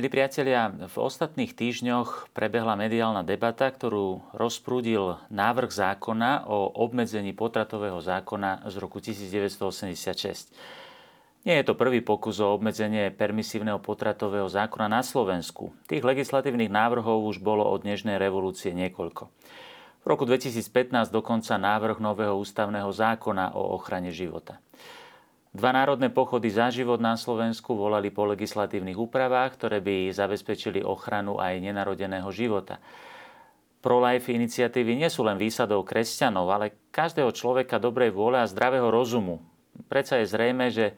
Milí priatelia, v ostatných týždňoch prebehla mediálna debata, ktorú rozprúdil návrh zákona o obmedzení potratového zákona z roku 1986. Nie je to prvý pokus o obmedzenie permisívneho potratového zákona na Slovensku. Tých legislatívnych návrhov už bolo od dnešnej revolúcie niekoľko. V roku 2015 dokonca návrh nového ústavného zákona o ochrane života. Dva národné pochody za život na Slovensku volali po legislatívnych úpravách, ktoré by zabezpečili ochranu aj nenarodeného života. Pro-life iniciatívy nie sú len výsadou kresťanov, ale každého človeka dobrej vôle a zdravého rozumu. Predsa je zrejme, že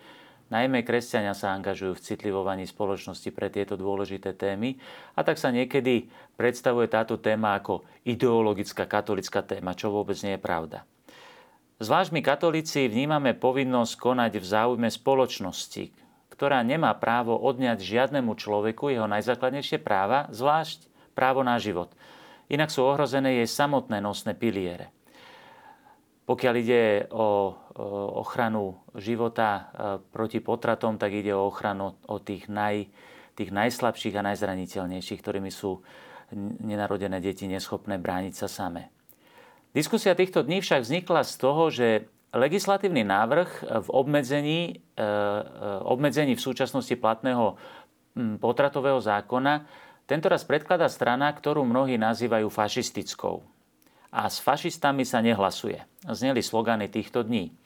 najmä kresťania sa angažujú v citlivovaní spoločnosti pre tieto dôležité témy a tak sa niekedy predstavuje táto téma ako ideologická katolická téma, čo vôbec nie je pravda. Zvlášť my katolíci vnímame povinnosť konať v záujme spoločnosti, ktorá nemá právo odňať žiadnemu človeku jeho najzákladnejšie práva, zvlášť právo na život. Inak sú ohrozené jej samotné nosné piliere. Pokiaľ ide o ochranu života e, proti potratom, tak ide o ochranu o tých, naj, tých najslabších a najzraniteľnejších, ktorými sú nenarodené deti neschopné brániť sa samé. Diskusia týchto dní však vznikla z toho, že legislatívny návrh v obmedzení, e, e, obmedzení v súčasnosti platného potratového zákona tentoraz predkladá strana, ktorú mnohí nazývajú fašistickou. A s fašistami sa nehlasuje. Zneli slogany týchto dní.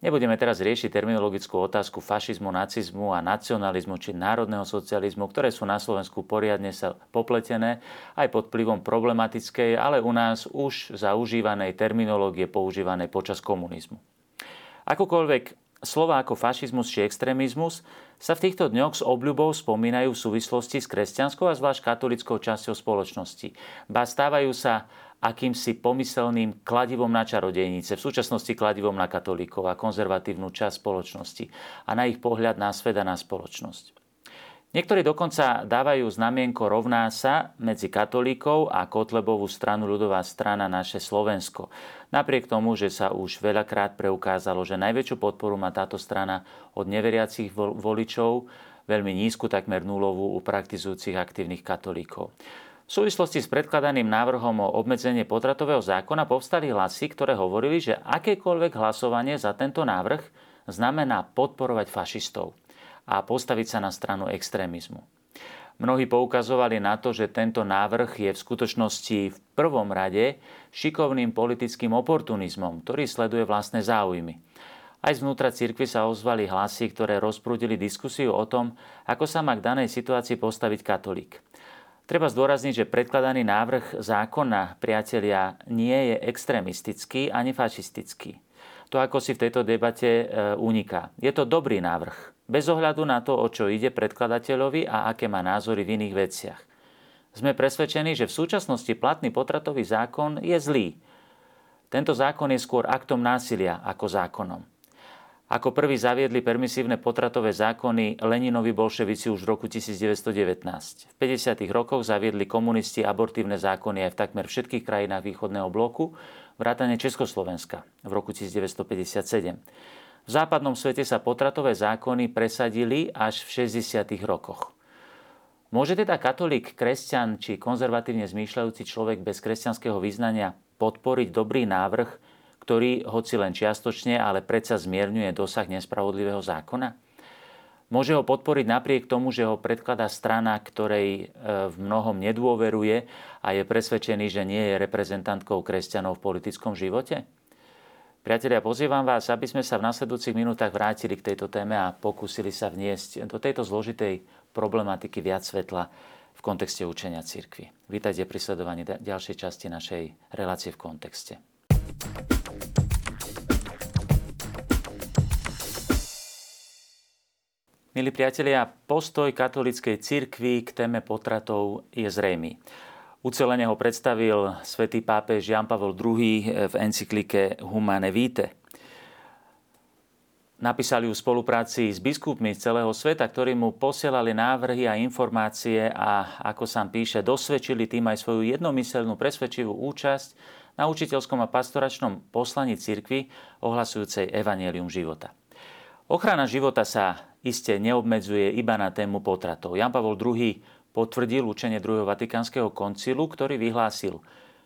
Nebudeme teraz riešiť terminologickú otázku fašizmu, nacizmu a nacionalizmu či národného socializmu, ktoré sú na Slovensku poriadne sa popletené aj pod vplyvom problematickej, ale u nás už zaužívanej terminológie používanej počas komunizmu. Akokoľvek slova ako fašizmus či extrémizmus sa v týchto dňoch s obľubou spomínajú v súvislosti s kresťanskou a zvlášť katolickou časťou spoločnosti. Ba stávajú sa akýmsi pomyselným kladivom na čarodejnice, v súčasnosti kladivom na katolíkov a konzervatívnu časť spoločnosti a na ich pohľad na svet a na spoločnosť. Niektorí dokonca dávajú znamienko rovná sa medzi katolíkov a Kotlebovú stranu ľudová strana naše Slovensko. Napriek tomu, že sa už veľakrát preukázalo, že najväčšiu podporu má táto strana od neveriacich voličov, veľmi nízku, takmer nulovú u praktizujúcich aktívnych katolíkov. V súvislosti s predkladaným návrhom o obmedzenie potratového zákona povstali hlasy, ktoré hovorili, že akékoľvek hlasovanie za tento návrh znamená podporovať fašistov a postaviť sa na stranu extrémizmu. Mnohí poukazovali na to, že tento návrh je v skutočnosti v prvom rade šikovným politickým oportunizmom, ktorý sleduje vlastné záujmy. Aj zvnútra cirkvi sa ozvali hlasy, ktoré rozprúdili diskusiu o tom, ako sa má k danej situácii postaviť katolík. Treba zdôrazniť, že predkladaný návrh zákona, priatelia, nie je extrémistický ani fašistický. To ako si v tejto debate e, uniká. Je to dobrý návrh, bez ohľadu na to, o čo ide predkladateľovi a aké má názory v iných veciach. Sme presvedčení, že v súčasnosti platný potratový zákon je zlý. Tento zákon je skôr aktom násilia ako zákonom. Ako prvý zaviedli permisívne potratové zákony Leninovi bolševici už v roku 1919. V 50. rokoch zaviedli komunisti abortívne zákony aj v takmer všetkých krajinách východného bloku, vrátane Československa v roku 1957. V západnom svete sa potratové zákony presadili až v 60. rokoch. Môže teda katolík, kresťan či konzervatívne zmýšľajúci človek bez kresťanského význania podporiť dobrý návrh, ktorý, hoci len čiastočne, ale predsa zmierňuje dosah nespravodlivého zákona? Môže ho podporiť napriek tomu, že ho predkladá strana, ktorej e, v mnohom nedôveruje a je presvedčený, že nie je reprezentantkou kresťanov v politickom živote? Priatelia, pozývam vás, aby sme sa v nasledujúcich minútach vrátili k tejto téme a pokúsili sa vniesť do tejto zložitej problematiky viac svetla v kontexte učenia cirkvi. Vítajte pri sledovaní ďalšej časti našej relácie v kontexte. Milí priatelia, postoj katolíckej cirkvi k téme potratov je zrejmý. Ucelene ho predstavil svätý pápež Jan Pavel II v encyklike Humane Vitae. Napísali ju v spolupráci s biskupmi z celého sveta, ktorí mu posielali návrhy a informácie a, ako sám píše, dosvedčili tým aj svoju jednomyselnú presvedčivú účasť na učiteľskom a pastoračnom poslaní cirkvi ohlasujúcej Evangelium života. Ochrana života sa iste neobmedzuje iba na tému potratov. Jan Pavol II potvrdil učenie druhého Vatikánskeho koncilu, ktorý vyhlásil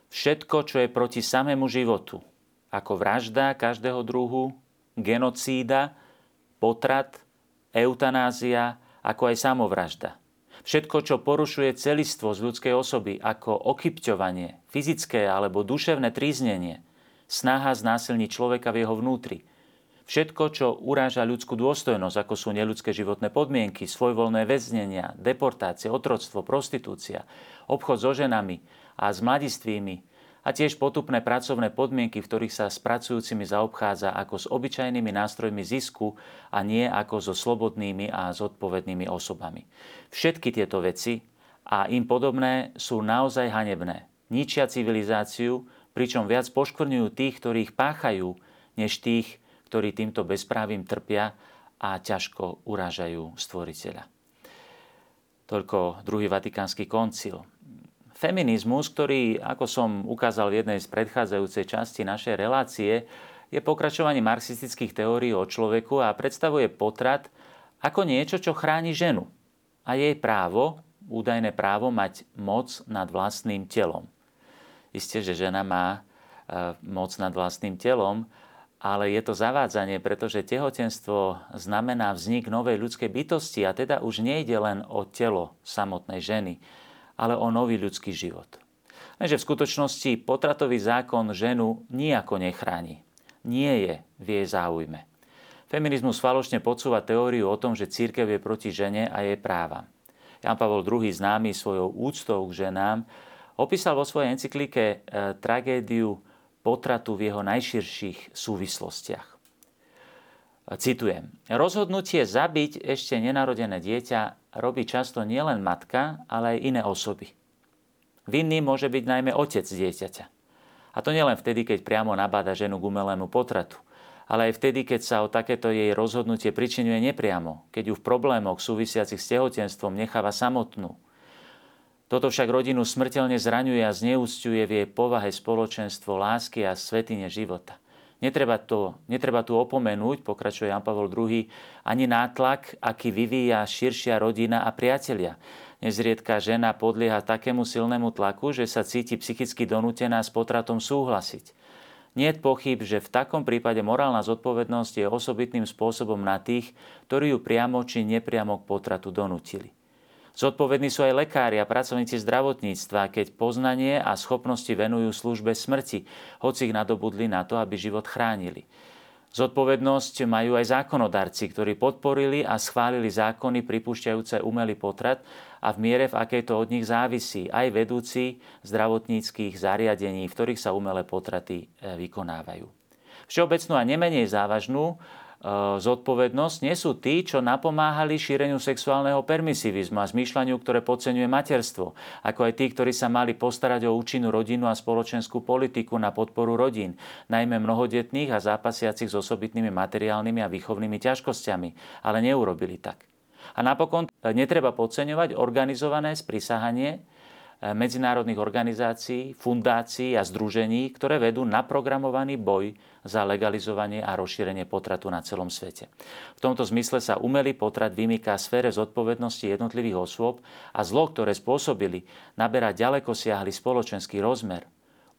všetko, čo je proti samému životu, ako vražda každého druhu, genocída, potrat, eutanázia, ako aj samovražda. Všetko, čo porušuje celistvo z ľudskej osoby, ako okypťovanie, fyzické alebo duševné tríznenie, snaha znásilniť človeka v jeho vnútri. Všetko, čo uráža ľudskú dôstojnosť, ako sú neľudské životné podmienky, svojvoľné väznenia, deportácie, otroctvo, prostitúcia, obchod so ženami a s mladistvými, a tiež potupné pracovné podmienky, v ktorých sa s pracujúcimi zaobchádza ako s obyčajnými nástrojmi zisku a nie ako so slobodnými a zodpovednými osobami. Všetky tieto veci a im podobné sú naozaj hanebné. Ničia civilizáciu, pričom viac poškvrňujú tých, ktorí ich páchajú, než tých, ktorí týmto bezprávim trpia a ťažko urážajú stvoriteľa. Toľko druhý vatikánsky koncil. Feminizmus, ktorý, ako som ukázal v jednej z predchádzajúcej časti našej relácie, je pokračovanie marxistických teórií o človeku a predstavuje potrat ako niečo, čo chráni ženu a jej právo, údajné právo mať moc nad vlastným telom. Isté, že žena má e, moc nad vlastným telom, ale je to zavádzanie, pretože tehotenstvo znamená vznik novej ľudskej bytosti a teda už nejde len o telo samotnej ženy, ale o nový ľudský život. Lenže v skutočnosti potratový zákon ženu nijako nechráni. Nie je v jej záujme. Feminizmus falošne podsúva teóriu o tom, že církev je proti žene a jej práva. Jan Pavol II, známy svojou úctou k ženám, opísal vo svojej encyklike e, tragédiu potratu v jeho najširších súvislostiach. Citujem. Rozhodnutie zabiť ešte nenarodené dieťa robí často nielen matka, ale aj iné osoby. Vinný môže byť najmä otec dieťaťa. A to nielen vtedy, keď priamo nabáda ženu k umelému potratu, ale aj vtedy, keď sa o takéto jej rozhodnutie pričinuje nepriamo, keď ju v problémoch súvisiacich s tehotenstvom necháva samotnú. Toto však rodinu smrteľne zraňuje a zneúcťuje v jej povahe spoločenstvo lásky a svetine života. Netreba, to, netreba tu opomenúť, pokračuje Jan Pavel II, ani nátlak, aký vyvíja širšia rodina a priatelia. Nezriedka žena podlieha takému silnému tlaku, že sa cíti psychicky donútená s potratom súhlasiť. Nie je pochyb, že v takom prípade morálna zodpovednosť je osobitným spôsobom na tých, ktorí ju priamo či nepriamo k potratu donútili. Zodpovední sú aj lekári a pracovníci zdravotníctva, keď poznanie a schopnosti venujú službe smrti, hoci ich nadobudli na to, aby život chránili. Zodpovednosť majú aj zákonodarci, ktorí podporili a schválili zákony pripúšťajúce umelý potrat a v miere, v akej to od nich závisí, aj vedúci zdravotníckých zariadení, v ktorých sa umelé potraty e, vykonávajú. Všeobecnú a nemenej závažnú zodpovednosť nie sú tí, čo napomáhali šíreniu sexuálneho permisivizmu a zmýšľaniu, ktoré podceňuje materstvo, ako aj tí, ktorí sa mali postarať o účinnú rodinu a spoločenskú politiku na podporu rodín, najmä mnohodetných a zápasiacich s osobitnými materiálnymi a výchovnými ťažkosťami, ale neurobili tak. A napokon e, netreba podceňovať organizované sprisahanie E, medzinárodných organizácií, fundácií a združení, ktoré vedú naprogramovaný boj za legalizovanie a rozšírenie potratu na celom svete. V tomto zmysle sa umelý potrat vymýka sfére zodpovednosti jednotlivých osôb a zlo, ktoré spôsobili, naberá ďaleko siahly spoločenský rozmer.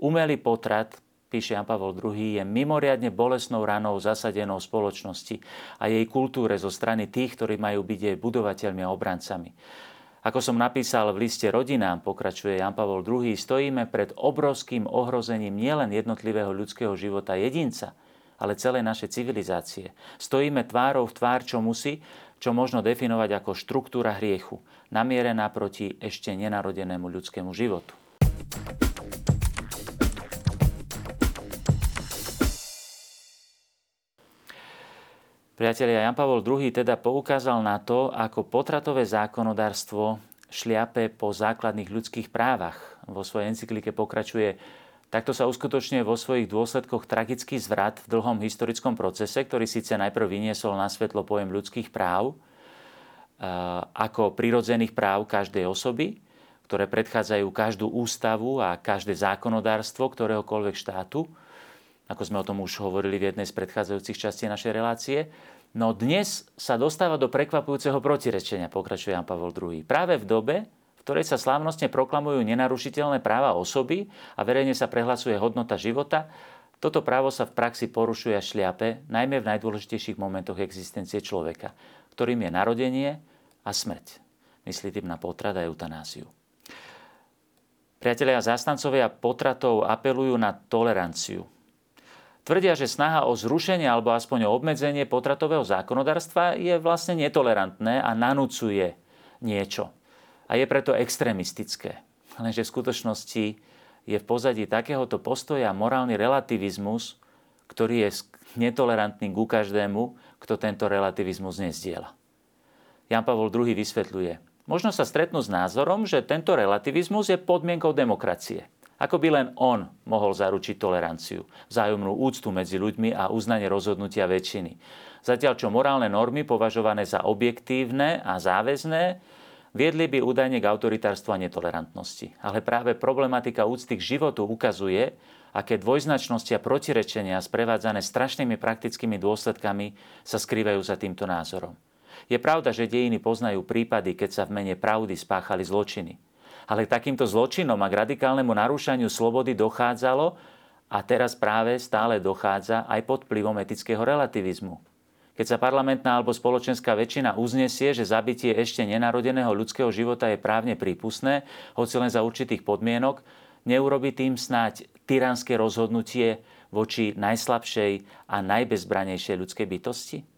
Umelý potrat píše Jan Pavel II, je mimoriadne bolesnou ranou zasadenou spoločnosti a jej kultúre zo strany tých, ktorí majú byť jej budovateľmi a obrancami. Ako som napísal v liste rodinám, pokračuje Jan Pavol II, stojíme pred obrovským ohrozením nielen jednotlivého ľudského života jedinca, ale celej našej civilizácie. Stojíme tvárou v tvár, čo musí, čo možno definovať ako štruktúra hriechu, namierená proti ešte nenarodenému ľudskému životu. Priatelia, Jan Pavol II teda poukázal na to, ako potratové zákonodárstvo šliape po základných ľudských právach. Vo svojej encyklike pokračuje Takto sa uskutočňuje vo svojich dôsledkoch tragický zvrat v dlhom historickom procese, ktorý síce najprv vyniesol na svetlo pojem ľudských práv, ako prirodzených práv každej osoby, ktoré predchádzajú každú ústavu a každé zákonodárstvo ktoréhokoľvek štátu, ako sme o tom už hovorili v jednej z predchádzajúcich častí našej relácie. No dnes sa dostáva do prekvapujúceho protirečenia, pokračuje Jan Pavel II. Práve v dobe, v ktorej sa slávnostne proklamujú nenarušiteľné práva osoby a verejne sa prehlasuje hodnota života, toto právo sa v praxi porušuje a šliape, najmä v najdôležitejších momentoch existencie človeka, ktorým je narodenie a smrť. Myslí tým na potrat a eutanáziu. Priatelia zástancovia potratov apelujú na toleranciu, Tvrdia, že snaha o zrušenie alebo aspoň o obmedzenie potratového zákonodárstva je vlastne netolerantné a nanúcuje niečo. A je preto extrémistické. Lenže v skutočnosti je v pozadí takéhoto postoja morálny relativizmus, ktorý je netolerantný ku každému, kto tento relativizmus nezdiela. Jan Pavol II vysvetľuje, možno sa stretnú s názorom, že tento relativizmus je podmienkou demokracie – ako by len on mohol zaručiť toleranciu, vzájomnú úctu medzi ľuďmi a uznanie rozhodnutia väčšiny. Zatiaľ čo morálne normy považované za objektívne a záväzné viedli by údajne k autoritárstvu a netolerantnosti. Ale práve problematika úcty k životu ukazuje, aké dvojznačnosti a protirečenia sprevádzané strašnými praktickými dôsledkami sa skrývajú za týmto názorom. Je pravda, že dejiny poznajú prípady, keď sa v mene pravdy spáchali zločiny ale k takýmto zločinom a k radikálnemu narúšaniu slobody dochádzalo a teraz práve stále dochádza aj pod vplyvom etického relativizmu. Keď sa parlamentná alebo spoločenská väčšina uznesie, že zabitie ešte nenarodeného ľudského života je právne prípustné, hoci len za určitých podmienok, neurobi tým snáď tyranské rozhodnutie voči najslabšej a najbezbranejšej ľudskej bytosti?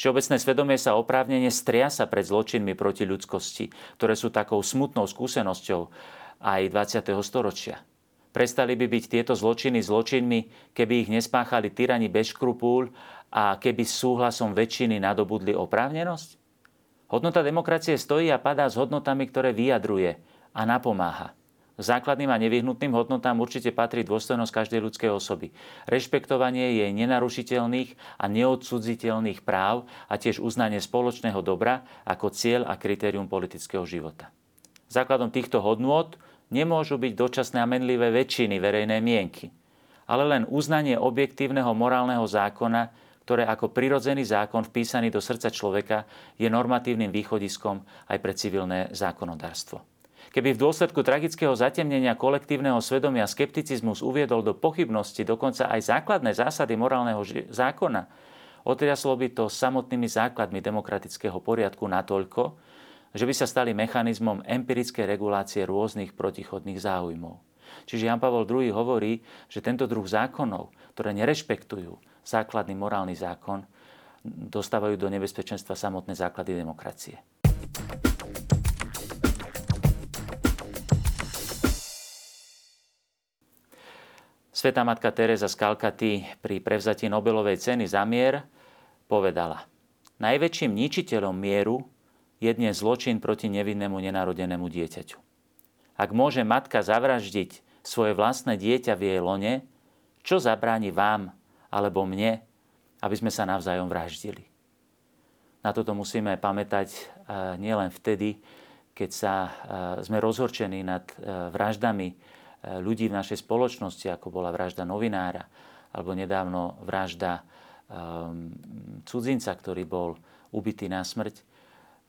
Všeobecné svedomie sa oprávnene striasa pred zločinmi proti ľudskosti, ktoré sú takou smutnou skúsenosťou aj 20. storočia. Prestali by byť tieto zločiny zločinmi, keby ich nespáchali tyrani bez škrupúľ a keby súhlasom väčšiny nadobudli oprávnenosť? Hodnota demokracie stojí a padá s hodnotami, ktoré vyjadruje a napomáha. Základným a nevyhnutným hodnotám určite patrí dôstojnosť každej ľudskej osoby. Rešpektovanie jej nenarušiteľných a neodsudziteľných práv a tiež uznanie spoločného dobra ako cieľ a kritérium politického života. Základom týchto hodnôt nemôžu byť dočasné a menlivé väčšiny verejnej mienky, ale len uznanie objektívneho morálneho zákona, ktoré ako prirodzený zákon vpísaný do srdca človeka je normatívnym východiskom aj pre civilné zákonodárstvo. Keby v dôsledku tragického zatemnenia kolektívneho svedomia skepticizmus uviedol do pochybnosti dokonca aj základné zásady morálneho zákona, otriaslo by to samotnými základmi demokratického poriadku natoľko, že by sa stali mechanizmom empirickej regulácie rôznych protichodných záujmov. Čiže Jan Pavel II hovorí, že tento druh zákonov, ktoré nerešpektujú základný morálny zákon, dostávajú do nebezpečenstva samotné základy demokracie. Sveta matka Teresa z Kalkaty pri prevzatí Nobelovej ceny za mier povedala Najväčším ničiteľom mieru je dnes zločin proti nevinnému nenarodenému dieťaťu. Ak môže matka zavraždiť svoje vlastné dieťa v jej lone, čo zabráni vám alebo mne, aby sme sa navzájom vraždili. Na toto musíme pamätať eh, nielen vtedy, keď sa eh, sme rozhorčení nad eh, vraždami ľudí v našej spoločnosti, ako bola vražda novinára, alebo nedávno vražda um, cudzinca, ktorý bol ubitý na smrť,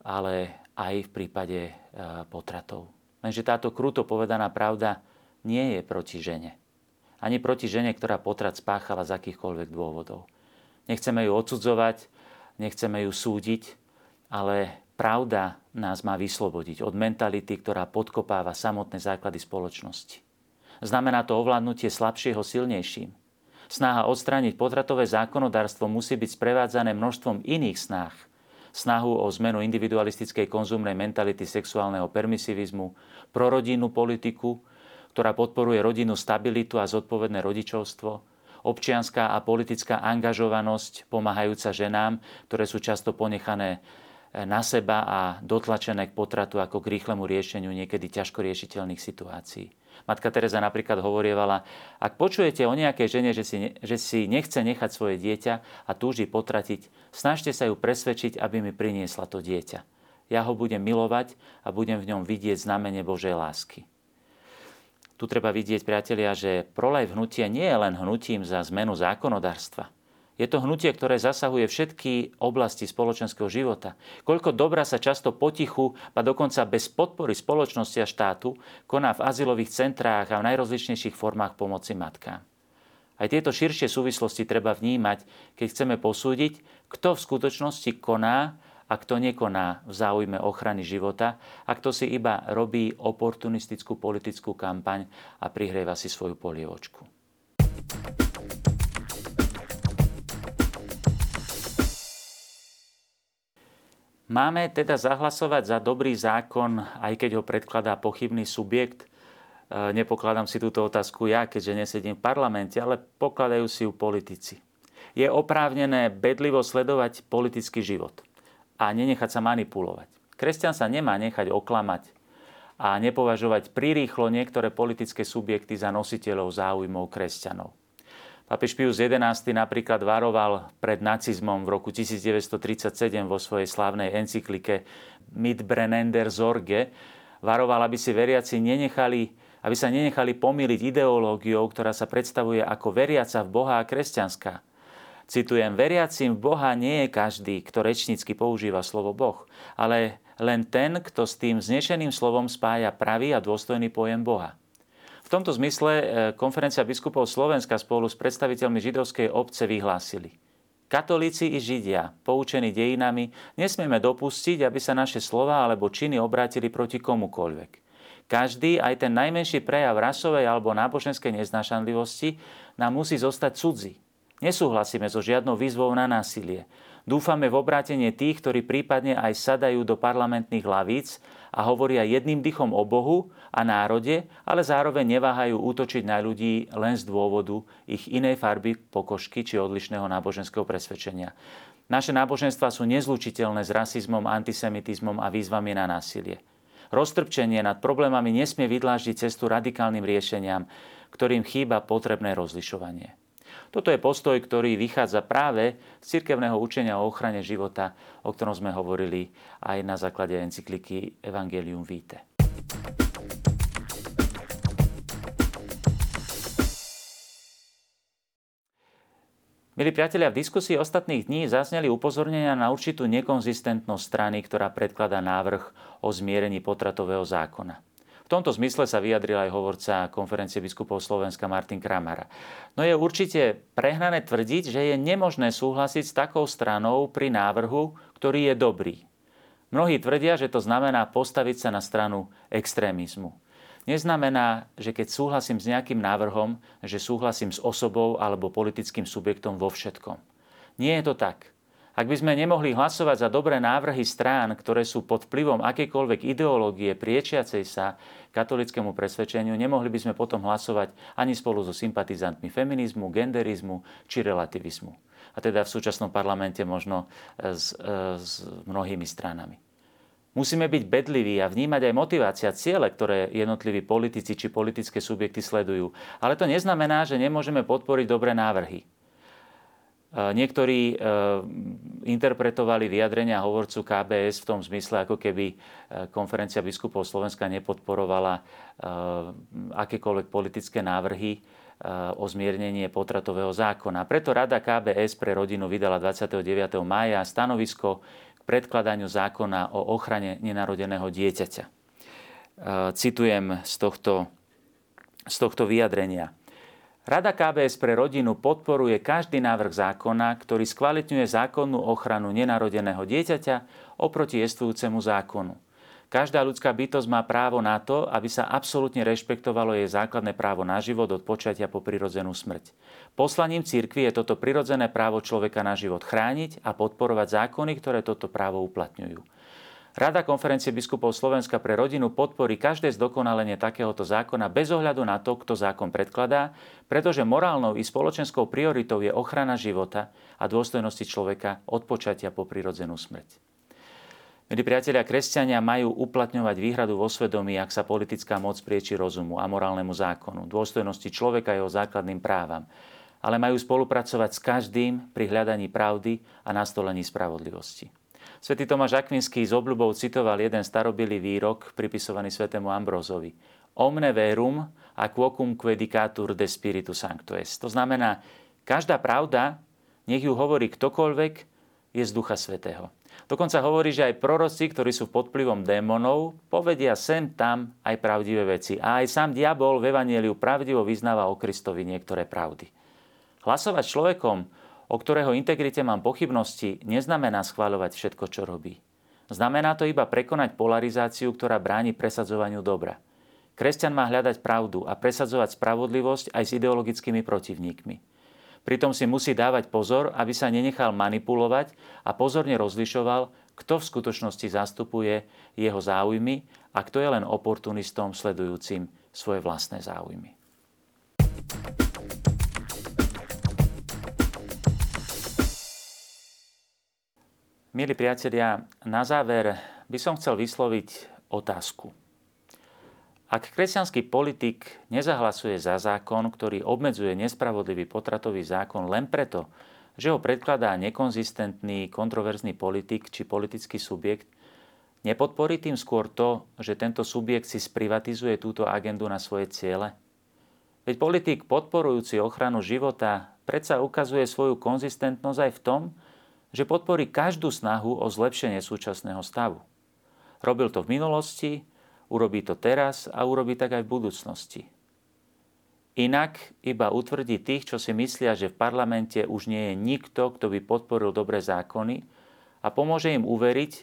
ale aj v prípade uh, potratov. Lenže táto kruto povedaná pravda nie je proti žene. Ani proti žene, ktorá potrat spáchala z akýchkoľvek dôvodov. Nechceme ju odsudzovať, nechceme ju súdiť, ale pravda nás má vyslobodiť od mentality, ktorá podkopáva samotné základy spoločnosti. Znamená to ovládnutie slabšieho silnejším. Snaha odstrániť potratové zákonodárstvo musí byť sprevádzané množstvom iných snách. Snahu o zmenu individualistickej konzumnej mentality sexuálneho permisivizmu, prorodinnú politiku, ktorá podporuje rodinnú stabilitu a zodpovedné rodičovstvo, občianská a politická angažovanosť pomáhajúca ženám, ktoré sú často ponechané na seba a dotlačené k potratu ako k rýchlemu riešeniu niekedy ťažko riešiteľných situácií. Matka Teresa napríklad hovorievala, ak počujete o nejakej žene, že si, že si nechce nechať svoje dieťa a túži potratiť, snažte sa ju presvedčiť, aby mi priniesla to dieťa. Ja ho budem milovať a budem v ňom vidieť znamenie Božej lásky. Tu treba vidieť, priatelia, že prolaj hnutia nie je len hnutím za zmenu zákonodárstva. Je to hnutie, ktoré zasahuje všetky oblasti spoločenského života. Koľko dobra sa často potichu, a dokonca bez podpory spoločnosti a štátu, koná v azylových centrách a v najrozličnejších formách pomoci matkám. Aj tieto širšie súvislosti treba vnímať, keď chceme posúdiť, kto v skutočnosti koná a kto nekoná v záujme ochrany života a kto si iba robí oportunistickú politickú kampaň a prihrieva si svoju polievočku. Máme teda zahlasovať za dobrý zákon, aj keď ho predkladá pochybný subjekt. E, nepokladám si túto otázku ja, keďže nesedím v parlamente, ale pokladajú si ju politici. Je oprávnené bedlivo sledovať politický život a nenechať sa manipulovať. Kresťan sa nemá nechať oklamať a nepovažovať prirýchlo niektoré politické subjekty za nositeľov záujmov kresťanov. Papež Pius XI napríklad varoval pred nacizmom v roku 1937 vo svojej slávnej encyklike Mitbrennender Sorge. Varoval, aby si veriaci nenechali, aby sa nenechali pomýliť ideológiou, ktorá sa predstavuje ako veriaca v Boha a kresťanská. Citujem, veriacim v Boha nie je každý, kto rečnícky používa slovo Boh, ale len ten, kto s tým znešeným slovom spája pravý a dôstojný pojem Boha. Tomto zmysle e, konferencia biskupov Slovenska spolu s predstaviteľmi židovskej obce vyhlásili. Katolíci i Židia, poučení dejinami, nesmieme dopustiť, aby sa naše slova alebo činy obrátili proti komukoľvek. Každý, aj ten najmenší prejav rasovej alebo náboženskej neznášanlivosti, nám musí zostať cudzí. Nesúhlasíme so žiadnou výzvou na násilie. Dúfame v obrátenie tých, ktorí prípadne aj sadajú do parlamentných lavíc a hovoria jedným dychom o Bohu a národe, ale zároveň neváhajú útočiť na ľudí len z dôvodu ich inej farby pokožky či odlišného náboženského presvedčenia. Naše náboženstva sú nezlučiteľné s rasizmom, antisemitizmom a výzvami na násilie. Roztrpčenie nad problémami nesmie vydláždiť cestu radikálnym riešeniam, ktorým chýba potrebné rozlišovanie. Toto je postoj, ktorý vychádza práve z cirkevného učenia o ochrane života, o ktorom sme hovorili aj na základe encykliky Evangelium Vitae. Milí priatelia, v diskusii ostatných dní zazneli upozornenia na určitú nekonzistentnosť strany, ktorá predkladá návrh o zmierení potratového zákona tomto zmysle sa vyjadril aj hovorca konferencie biskupov Slovenska Martin Kramara. No je určite prehnané tvrdiť, že je nemožné súhlasiť s takou stranou pri návrhu, ktorý je dobrý. Mnohí tvrdia, že to znamená postaviť sa na stranu extrémizmu. Neznamená, že keď súhlasím s nejakým návrhom, že súhlasím s osobou alebo politickým subjektom vo všetkom. Nie je to tak. Ak by sme nemohli hlasovať za dobré návrhy strán, ktoré sú pod vplyvom akejkoľvek ideológie priečiacej sa katolickému presvedčeniu, nemohli by sme potom hlasovať ani spolu so sympatizantmi feminizmu, genderizmu či relativizmu. A teda v súčasnom parlamente možno s, e, s mnohými stranami. Musíme byť bedliví a vnímať aj motivácia, ciele, ktoré jednotliví politici či politické subjekty sledujú. Ale to neznamená, že nemôžeme podporiť dobré návrhy. Eh, niektorí eh, interpretovali vyjadrenia hovorcu KBS v tom zmysle, ako keby eh, konferencia biskupov Slovenska nepodporovala akékoľvek politické návrhy o zmiernenie potratového zákona. Preto Rada KBS pre rodinu vydala 29. mája stanovisko predkladaniu zákona o ochrane nenarodeného dieťaťa. Citujem z tohto, z tohto vyjadrenia. Rada KBS pre rodinu podporuje každý návrh zákona, ktorý skvalitňuje zákonnú ochranu nenarodeného dieťaťa oproti jestvujúcemu zákonu. Každá ľudská bytosť má právo na to, aby sa absolútne rešpektovalo jej základné právo na život od počatia po prirodzenú smrť. Poslaním cirkvi je toto prirodzené právo človeka na život chrániť a podporovať zákony, ktoré toto právo uplatňujú. Rada konferencie biskupov Slovenska pre rodinu podporí každé zdokonalenie takéhoto zákona bez ohľadu na to, kto zákon predkladá, pretože morálnou i spoločenskou prioritou je ochrana života a dôstojnosti človeka od počatia po prirodzenú smrť. Milí priatelia, kresťania majú uplatňovať výhradu vo svedomí, ak sa politická moc prieči rozumu a morálnemu zákonu, dôstojnosti človeka a jeho základným právam, ale majú spolupracovať s každým pri hľadaní pravdy a nastolení spravodlivosti. Svetý Tomáš Akvinský z obľubou citoval jeden starobilý výrok pripisovaný svetému Ambrozovi. Omne verum a quocum quedicatur de spiritu sancto est. To znamená, každá pravda nech ju hovorí ktokoľvek, je z Ducha Svetého. Dokonca hovorí, že aj proroci, ktorí sú pod vplyvom démonov, povedia sem tam aj pravdivé veci. A aj sám diabol v Evangeliu pravdivo vyznáva o Kristovi niektoré pravdy. Hlasovať človekom, o ktorého integrite mám pochybnosti, neznamená schváľovať všetko, čo robí. Znamená to iba prekonať polarizáciu, ktorá bráni presadzovaniu dobra. Kresťan má hľadať pravdu a presadzovať spravodlivosť aj s ideologickými protivníkmi. Pritom si musí dávať pozor, aby sa nenechal manipulovať a pozorne rozlišoval, kto v skutočnosti zastupuje jeho záujmy a kto je len oportunistom sledujúcim svoje vlastné záujmy. Milí priatelia, na záver by som chcel vysloviť otázku. Ak kresťanský politik nezahlasuje za zákon, ktorý obmedzuje nespravodlivý potratový zákon len preto, že ho predkladá nekonzistentný, kontroverzný politik či politický subjekt, nepodporí tým skôr to, že tento subjekt si sprivatizuje túto agendu na svoje ciele? Veď politik podporujúci ochranu života predsa ukazuje svoju konzistentnosť aj v tom, že podporí každú snahu o zlepšenie súčasného stavu. Robil to v minulosti, urobí to teraz a urobí tak aj v budúcnosti. Inak iba utvrdí tých, čo si myslia, že v parlamente už nie je nikto, kto by podporil dobré zákony a pomôže im uveriť,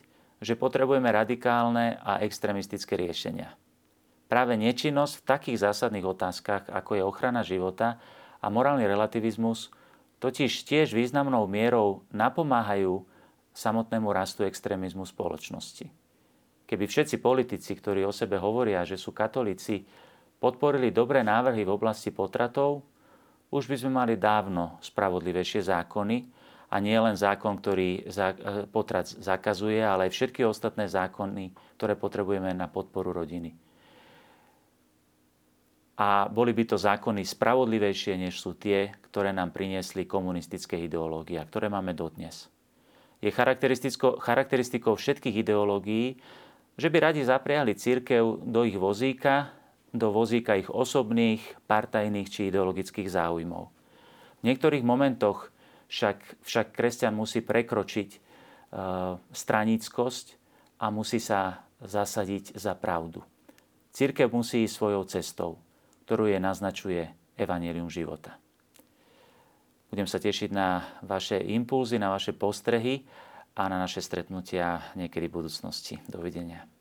že potrebujeme radikálne a extremistické riešenia. Práve nečinnosť v takých zásadných otázkach, ako je ochrana života a morálny relativizmus, totiž tiež významnou mierou napomáhajú samotnému rastu extrémizmu spoločnosti. Keby všetci politici, ktorí o sebe hovoria, že sú katolíci, podporili dobré návrhy v oblasti potratov, už by sme mali dávno spravodlivejšie zákony a nie len zákon, ktorý potrat zakazuje, ale aj všetky ostatné zákony, ktoré potrebujeme na podporu rodiny a boli by to zákony spravodlivejšie, než sú tie, ktoré nám priniesli komunistické ideológie, ktoré máme dodnes. Je charakteristikou všetkých ideológií, že by radi zapriali církev do ich vozíka, do vozíka ich osobných, partajných či ideologických záujmov. V niektorých momentoch však, však kresťan musí prekročiť e, straníckosť a musí sa zasadiť za pravdu. Církev musí ísť svojou cestou ktorú je naznačuje Evangelium života. Budem sa tešiť na vaše impulzy, na vaše postrehy a na naše stretnutia niekedy v budúcnosti. Dovidenia.